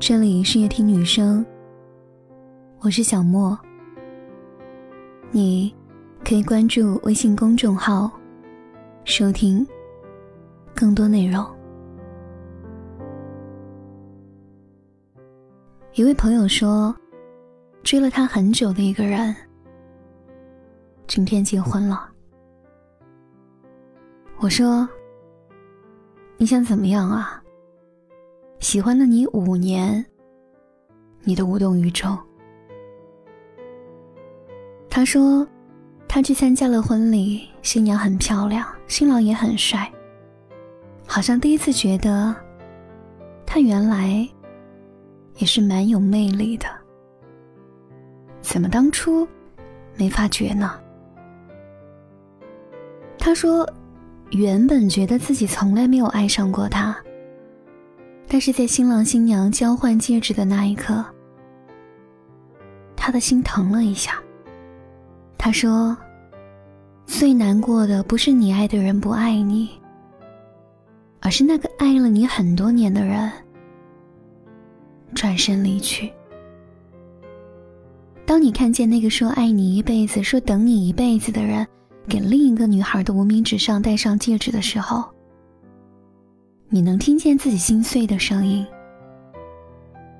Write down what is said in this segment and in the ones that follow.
这里是夜听女生，我是小莫。你可以关注微信公众号，收听更多内容。一位朋友说，追了他很久的一个人，今天结婚了。我说，你想怎么样啊？喜欢了你五年，你都无动于衷。他说，他去参加了婚礼，新娘很漂亮，新郎也很帅，好像第一次觉得，他原来也是蛮有魅力的。怎么当初没发觉呢？他说，原本觉得自己从来没有爱上过他。但是在新郎新娘交换戒指的那一刻，他的心疼了一下。他说：“最难过的不是你爱的人不爱你，而是那个爱了你很多年的人转身离去。当你看见那个说爱你一辈子、说等你一辈子的人，给另一个女孩的无名指上戴上戒指的时候。”你能听见自己心碎的声音。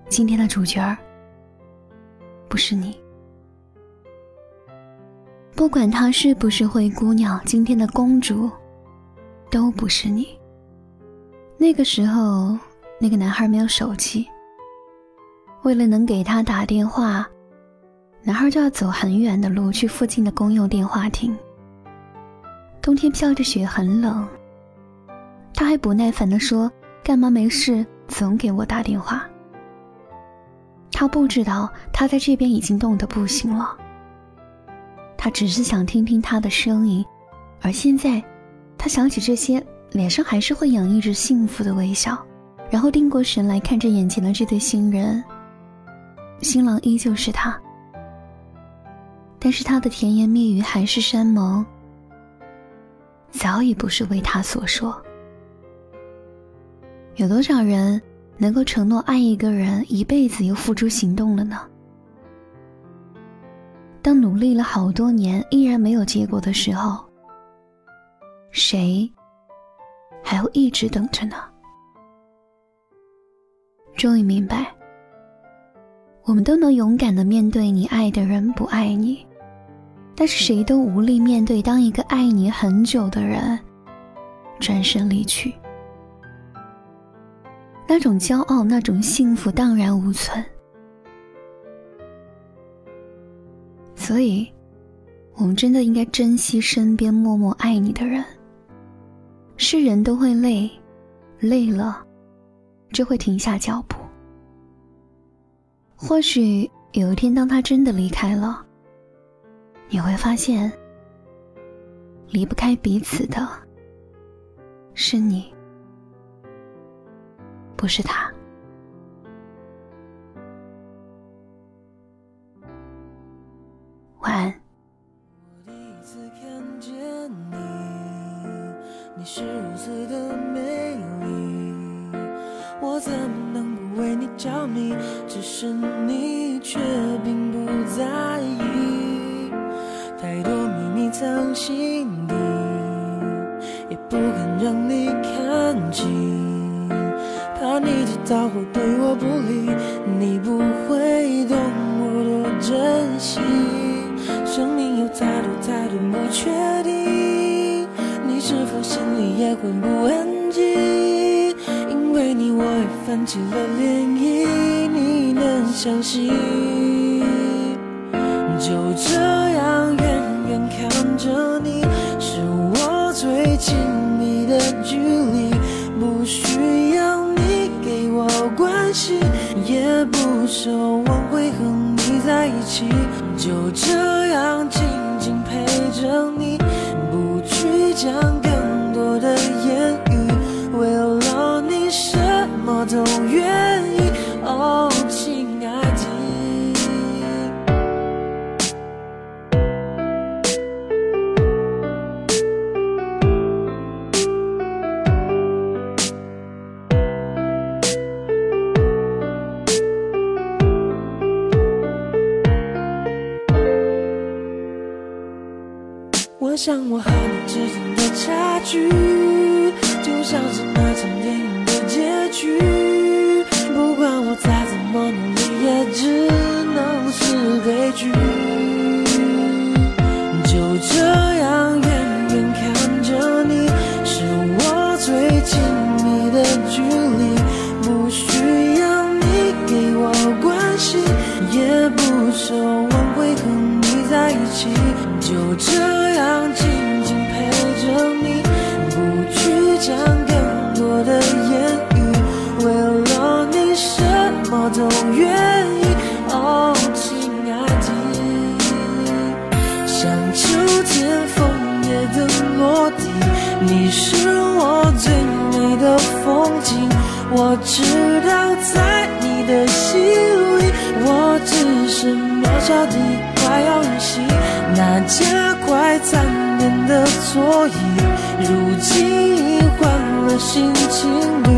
今天的主角儿不是你，不管她是不是灰姑娘，今天的公主都不是你。那个时候，那个男孩没有手机，为了能给他打电话，男孩就要走很远的路去附近的公用电话亭。冬天飘着雪，很冷。他还不耐烦地说：“干嘛没事总给我打电话？”他不知道他在这边已经冻得不行了。他只是想听听他的声音，而现在，他想起这些，脸上还是会洋溢着幸福的微笑，然后定过神来看着眼前的这对新人。新郎依旧是他，但是他的甜言蜜语、海誓山盟，早已不是为他所说。有多少人能够承诺爱一个人一辈子又付诸行动了呢？当努力了好多年依然没有结果的时候，谁还会一直等着呢？终于明白，我们都能勇敢的面对你爱的人不爱你，但是谁都无力面对当一个爱你很久的人转身离去。那种骄傲，那种幸福荡然无存。所以，我们真的应该珍惜身边默默爱你的人。是人都会累，累了就会停下脚步。或许有一天，当他真的离开了，你会发现，离不开彼此的是你。不是他。晚安。我第一次看见你，你是如此的美丽，我怎么能不为你着迷？只是你却并不在意，太多秘密藏心底，也不敢让你看清。怕你知道会对我不利，你不会懂我多珍惜。生命有太多太多不确定，你是否心里也会不安静？因为你我也泛起了涟漪，你能相信？就这样奢望会和你在一起，就这样静静陪着你，像我和你之间的差距，就像是那场电影你是我最美的风景，我知道在你的心里，我只是渺小的，快要窒息。那加快餐店的座椅，如今已换了新情侣，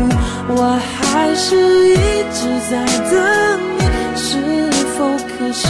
我还是一直在等你，是否可惜？